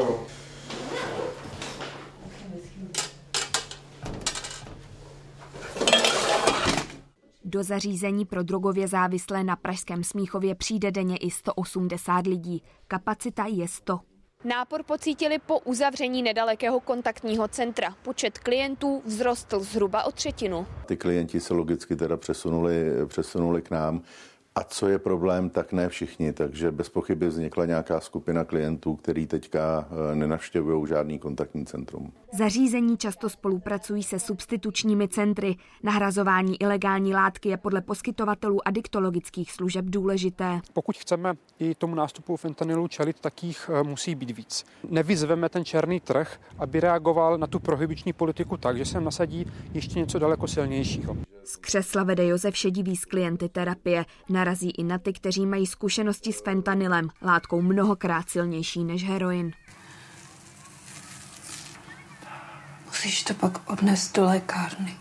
Do zařízení pro drogově závislé na Pražském Smíchově přijde denně i 180 lidí. Kapacita je 100. Nápor pocítili po uzavření nedalekého kontaktního centra. Počet klientů vzrostl zhruba o třetinu. Ty klienti se logicky teda přesunuli, přesunuli k nám. A co je problém, tak ne všichni, takže bez pochyby vznikla nějaká skupina klientů, který teďka eh, nenavštěvují žádný kontaktní centrum. Zařízení často spolupracují se substitučními centry. Nahrazování ilegální látky je podle poskytovatelů adiktologických služeb důležité. Pokud chceme i tomu nástupu fentanylu čelit, tak jich eh, musí být víc. Nevyzveme ten černý trh, aby reagoval na tu prohybiční politiku tak, že se nasadí ještě něco daleko silnějšího. Z křesla vede Josef Šedivý z klienty terapie. Narazí i na ty, kteří mají zkušenosti s fentanylem, látkou mnohokrát silnější než heroin. Musíš to pak odnést do lékárny.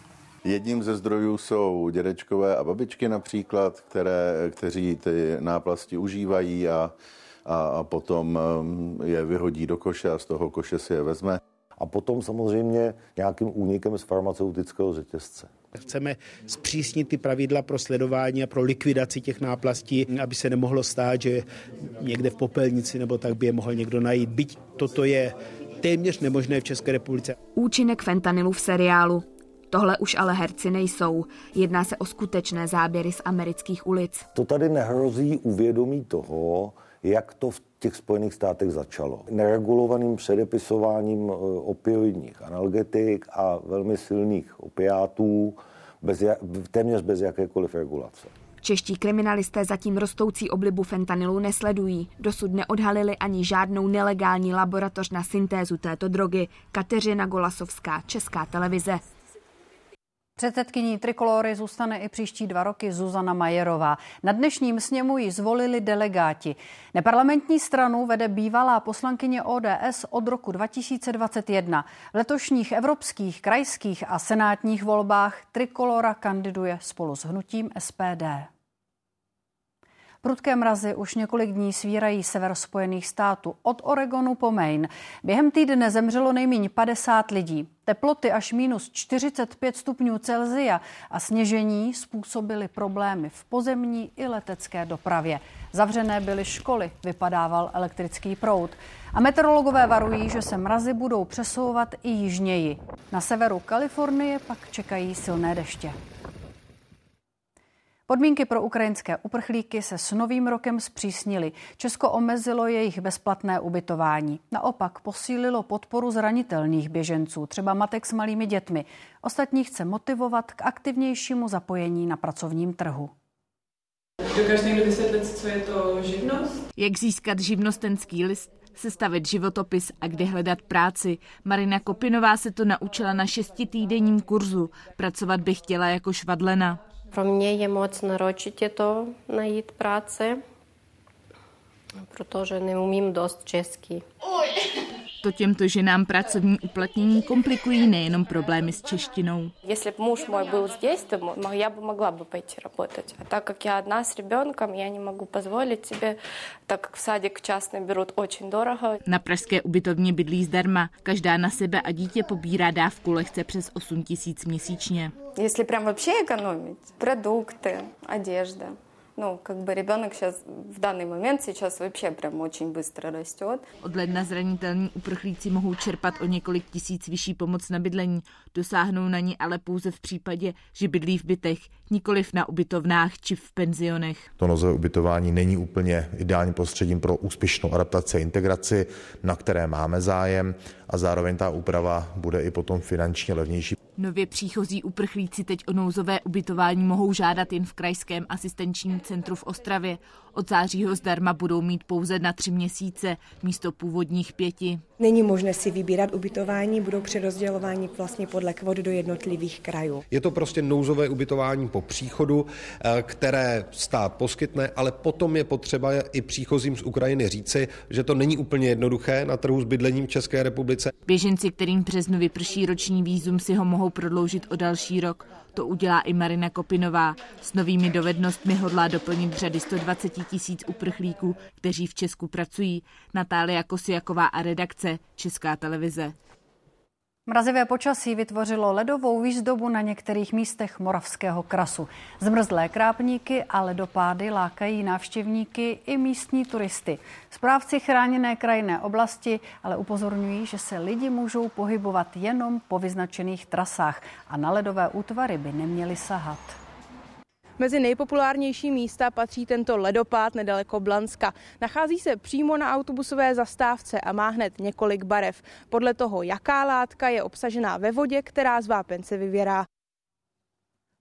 Jedním ze zdrojů jsou dědečkové a babičky například, které, kteří ty náplasti užívají a, a, a potom um, je vyhodí do koše a z toho koše si je vezme. A potom samozřejmě nějakým únikem z farmaceutického řetězce. Chceme zpřísnit ty pravidla pro sledování a pro likvidaci těch náplastí, aby se nemohlo stát, že někde v popelnici nebo tak by je mohl někdo najít. Byť toto je téměř nemožné v České republice. Účinek fentanylu v seriálu. Tohle už ale herci nejsou. Jedná se o skutečné záběry z amerických ulic. To tady nehrozí uvědomí toho, jak to v těch Spojených státech začalo. Neregulovaným předepisováním eh, opioidních analgetik a velmi silných opiátů, bez, téměř bez jakékoliv regulace. Čeští kriminalisté zatím rostoucí oblibu fentanylu nesledují. Dosud neodhalili ani žádnou nelegální laboratoř na syntézu této drogy. Kateřina Golasovská, Česká televize. Předsedkyní Trikolory zůstane i příští dva roky Zuzana Majerová. Na dnešním sněmu ji zvolili delegáti. Neparlamentní stranu vede bývalá poslankyně ODS od roku 2021. V letošních evropských, krajských a senátních volbách Trikolora kandiduje spolu s hnutím SPD. Prudké mrazy už několik dní svírají sever Spojených států od Oregonu po Maine. Během týdne zemřelo nejméně 50 lidí. Teploty až minus 45 stupňů Celzia a sněžení způsobily problémy v pozemní i letecké dopravě. Zavřené byly školy, vypadával elektrický proud. A meteorologové varují, že se mrazy budou přesouvat i jižněji. Na severu Kalifornie pak čekají silné deště. Podmínky pro ukrajinské uprchlíky se s novým rokem zpřísnily. Česko omezilo jejich bezplatné ubytování. Naopak posílilo podporu zranitelných běženců, třeba matek s malými dětmi. Ostatní chce motivovat k aktivnějšímu zapojení na pracovním trhu. Někdo vysvětlit, co je to živnost? Jak získat živnostenský list, sestavit životopis a kde hledat práci. Marina Kopinová se to naučila na šestitýdenním kurzu. Pracovat by chtěla jako švadlena. Pro mě je moc náročitě to najít práci, protože neumím dost česky. To těmto ženám pracovní uplatnění komplikují nejenom problémy s češtinou. Если бы муж мой был здесь, то я бы могла бы пойти работать. А так как я одна с ребенком, я не могу позволить себе, так как в садик частный берут очень дорого. Na pražské ubytovně bydlí zdarma. Každá na sebe a dítě pobírá dávku lehce přes 8 tisíc měsíčně. Если прям вообще экономить, продукты, одежда, ну, как бы ребенок сейчас в данный момент сейчас вообще прям очень быстро растет. Od ledna zranitelní uprchlíci mohou čerpat o několik tisíc vyšší pomoc na bydlení. Dosáhnou na ní ale pouze v případě, že bydlí v bytech, nikoliv na ubytovnách či v penzionech. To nozové ubytování není úplně ideálním prostředím pro úspěšnou adaptaci a integraci, na které máme zájem a zároveň ta úprava bude i potom finančně levnější. Nově příchozí uprchlíci teď o nouzové ubytování mohou žádat jen v krajském asistenčním centru v Ostravě. Od září ho zdarma budou mít pouze na tři měsíce místo původních pěti. Není možné si vybírat ubytování, budou přerozdělováni vlastně podle kvot do jednotlivých krajů. Je to prostě nouzové ubytování po příchodu, eh, které stát poskytne, ale potom je potřeba i příchozím z Ukrajiny říci, že to není úplně jednoduché na trhu s bydlením v České republice. Běženci, kterým březnu vyprší roční výzum, si ho mohou prodloužit o další rok. To udělá i Marina Kopinová. S novými dovednostmi hodlá doplnit řady 120 tisíc uprchlíků, kteří v Česku pracují. Natália Kosiaková a redakce Česká televize. Mrazivé počasí vytvořilo ledovou výzdobu na některých místech Moravského krasu. Zmrzlé krápníky a ledopády lákají návštěvníky i místní turisty. Správci chráněné krajinné oblasti ale upozorňují, že se lidi můžou pohybovat jenom po vyznačených trasách a na ledové útvary by neměli sahat. Mezi nejpopulárnější místa patří tento ledopád nedaleko Blanska. Nachází se přímo na autobusové zastávce a má hned několik barev. Podle toho, jaká látka je obsažená ve vodě, která z vápence vyvěrá.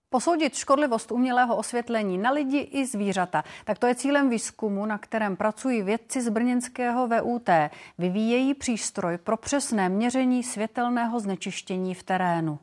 Posoudit škodlivost umělého osvětlení na lidi i zvířata. Tak to je cílem výzkumu, na kterém pracují vědci z brněnského VUT. Vyvíjejí přístroj pro přesné měření světelného znečištění v terénu.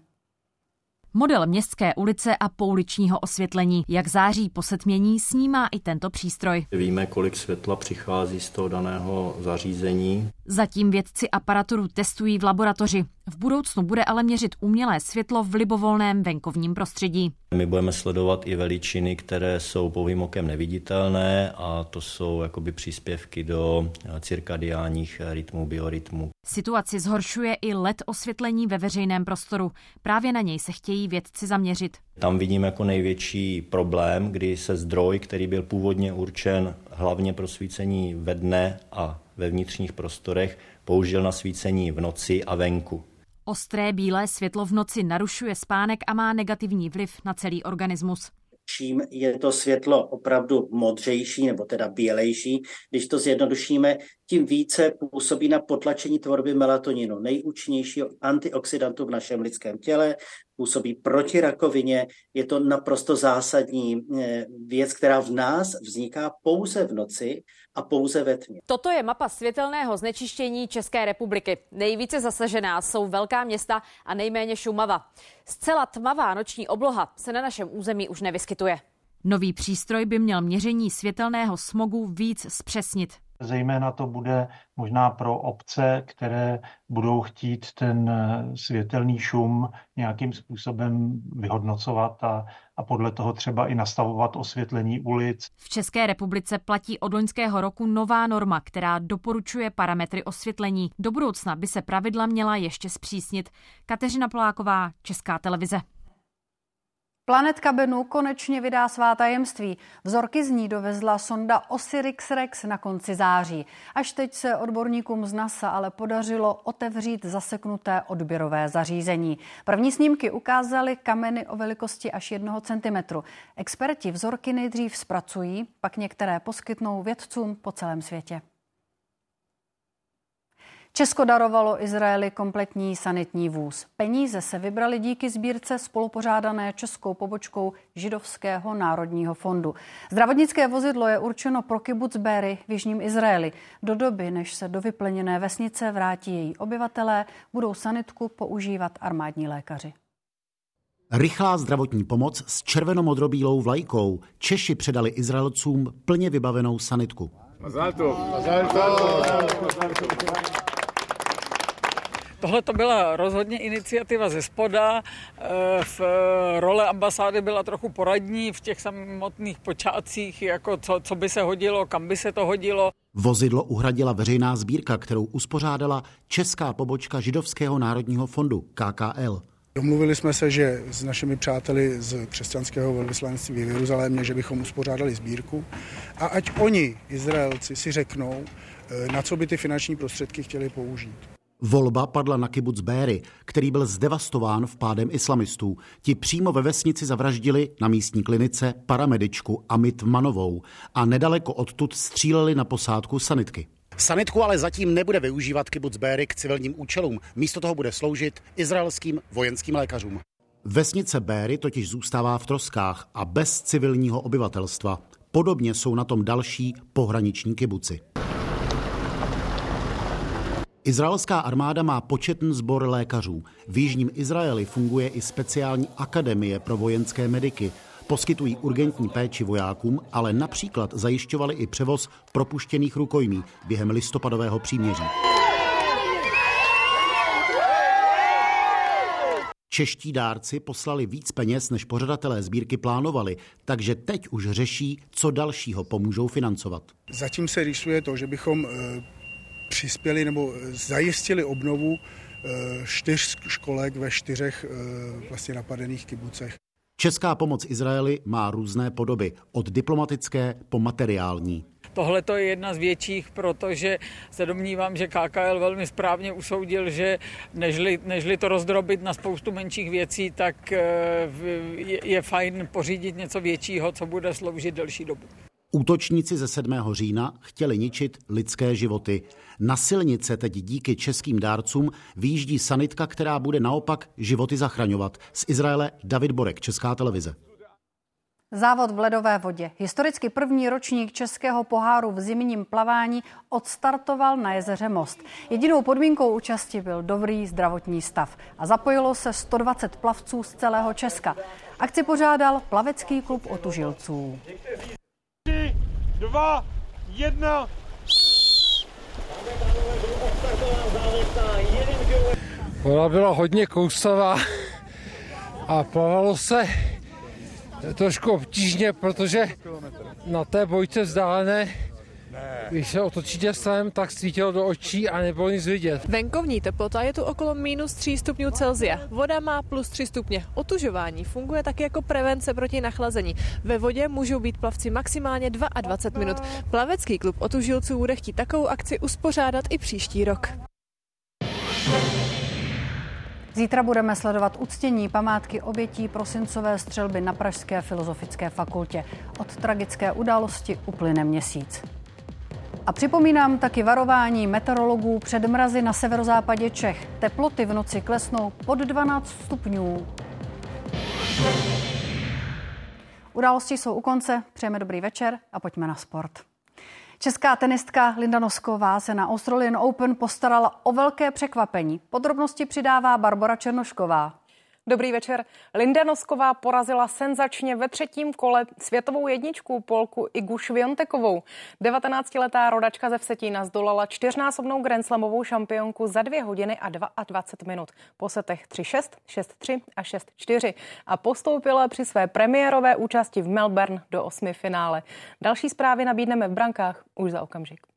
Model městské ulice a pouličního osvětlení, jak září po setmění, snímá i tento přístroj. Víme, kolik světla přichází z toho daného zařízení. Zatím vědci aparaturu testují v laboratoři. V budoucnu bude ale měřit umělé světlo v libovolném venkovním prostředí. My budeme sledovat i veličiny, které jsou pouhým okem neviditelné a to jsou jakoby příspěvky do cirkadiálních rytmů, biorytmů. Situaci zhoršuje i LED osvětlení ve veřejném prostoru. Právě na něj se chtějí vědci zaměřit. Tam vidím jako největší problém, kdy se zdroj, který byl původně určen hlavně pro svícení ve dne a ve vnitřních prostorech, použil na svícení v noci a venku. Ostré bílé světlo v noci narušuje spánek a má negativní vliv na celý organismus. Čím je to světlo opravdu modřejší nebo teda bělejší, když to zjednodušíme, tím více působí na potlačení tvorby melatoninu, nejúčinnějšího antioxidantu v našem lidském těle, působí proti rakovině. Je to naprosto zásadní eh, věc, která v nás vzniká pouze v noci a pouze ve tmě. Toto je mapa světelného znečištění České republiky. Nejvíce zasažená jsou velká města a nejméně Šumava. Zcela tmavá noční obloha se na našem území už nevyskytuje. Nový přístroj by měl měření světelného smogu víc zpřesnit. Zejména to bude možná pro obce, které budou chtít ten eh, světelný šum nějakým způsobem vyhodnocovat a, a podle toho třeba i nastavovat osvětlení ulic. V České republice platí od loňského roku nová norma, která doporučuje parametry osvětlení. Do budoucna by se pravidla měla ještě zpřísnit. Kateřina Poláková, Česká televize. Planetka Bennu konečně vydá svá tajemství. Vzorky z ní dovezla sonda Osiris-Rex na konci září. Až teď se odborníkům z NASA ale podařilo otevřít zaseknuté odběrové zařízení. První snímky ukázaly kameny o velikosti až jednoho centimetru. Experti vzorky nejdřív zpracují, pak některé poskytnou vědcům po celém světě. Česko darovalo Izraeli kompletní sanitní vůz. Peníze se vybrali díky sbírce spolupořádané českou pobočkou Židovského národního fondu. Zdravotnické vozidlo je určeno pro kibuc Béry v Jižním Izraeli. Do doby, než se do vypleněné vesnice vrátí její obyvatelé, budou sanitku používat armádní lékaři. Rychlá zdravotní pomoc s červenomodrobílou vlajkou. Češi předali Izraelcům plně vybavenou sanitku. Tohle to byla rozhodně iniciativa ze spoda. Eh, v role ambasády byla trochu poradní v těch samotných počátcích, jako co, co by se hodilo, kam by se to hodilo. Vozidlo uhradila veřejná sbírka, kterou uspořádala Česká pobočka Židovského národního fondu KKL. Domluvili jsme se, že s našimi přáteli z křesťanského velvyslanectví v Jeruzalémě, že bychom uspořádali sbírku a ať oni, Izraelci, si řeknou, eh, na co by ty finanční prostředky chtěli použít. Volba padla na kibuc Béry, který byl zdevastován v pádem islamistů. Ti přímo ve vesnici zavraždili na místní klinice paramedičku Amit Manovou a nedaleko odtud stříleli na posádku sanitky. Sanitku ale zatím nebude využívat kibuc Béry k civilním účelům. Místo toho bude sloužit izraelským vojenským lékařům. Vesnice Béry totiž zůstává v troskách a bez civilního obyvatelstva. Podobně jsou na tom další pohraniční kibuci. Izraelská armáda má početný sbor lékařů. V jižním Izraeli funguje i speciální akademie pro vojenské mediky. Poskytují urgentní péči vojákům, ale například zajišťovali i převoz propuštěných rukojmí během listopadového příměří. Čeští dárci poslali víc peněz, než pořadatelé sbírky plánovali, takže teď už řeší, co dalšího pomůžou financovat. Zatím se rýsuje to, že bychom eh, přispěli nebo zajistili obnovu eh, čtyř školek ve čtyřech eh, vlastně napadených kibucech. Česká pomoc Izraeli má různé podoby, od diplomatické po materiální. Tohle to je jedna z větších, protože se domnívám, že KKL velmi správně usoudil, že nežli, nežli to rozdrobit na spoustu menších věcí, tak eh, je, je fajn pořídit něco většího, co bude sloužit delší dobu. Útočníci ze 7. října chtěli ničit lidské životy. Na silnice teď díky českým dárcům výjíždí sanitka, která bude naopak životy zachraňovat. Z Izraele David Borek, Česká televize. Závod v ledové vodě. Historicky první ročník českého poháru v zimním plavání odstartoval na jezeře Most. Jedinou podmínkou účasti byl dobrý zdravotní stav a zapojilo se 120 plavců z celého Česka. Akci pořádal plavecký klub otužilců. 3, 2, 1, Ona byla hodně kousavá a plavalo se trošku obtížně, protože na té bojce vzdálené když se otočíte stranem, tak svítilo do očí a nebylo nic vidět. Venkovní teplota je tu okolo minus 3 stupňů Celsia. Voda má plus 3 stupně. Otužování funguje taky jako prevence proti nachlazení. Ve vodě můžou být plavci maximálně 22 minut. Plavecký klub otužilců bude chtít takovou akci uspořádat i příští rok. Zítra budeme sledovat uctění památky obětí prosincové střelby na Pražské filozofické fakultě. Od tragické události uplyne měsíc. A připomínám taky varování meteorologů před mrazy na severozápadě Čech. Teploty v noci klesnou pod 12 stupňů. Události jsou u konce, přejeme dobrý večer a pojďme na sport. Česká tenistka Linda Nosková se na Australian Open postarala o velké překvapení. Podrobnosti přidává Barbara Černošková. Dobrý večer. Linda Nosková porazila senzačně ve třetím kole světovou jedničku Polku Igu Šviontekovou. 19-letá rodačka ze Vsetína zdolala čtyřnásobnou grandslamovou šampionku za dvě hodiny a 22 minut. Po setech 3-6, 6-3 a 6-4 a postoupila při své premiérové účasti v Melbourne do osmi finále. Další zprávy nabídneme v brankách už za okamžik.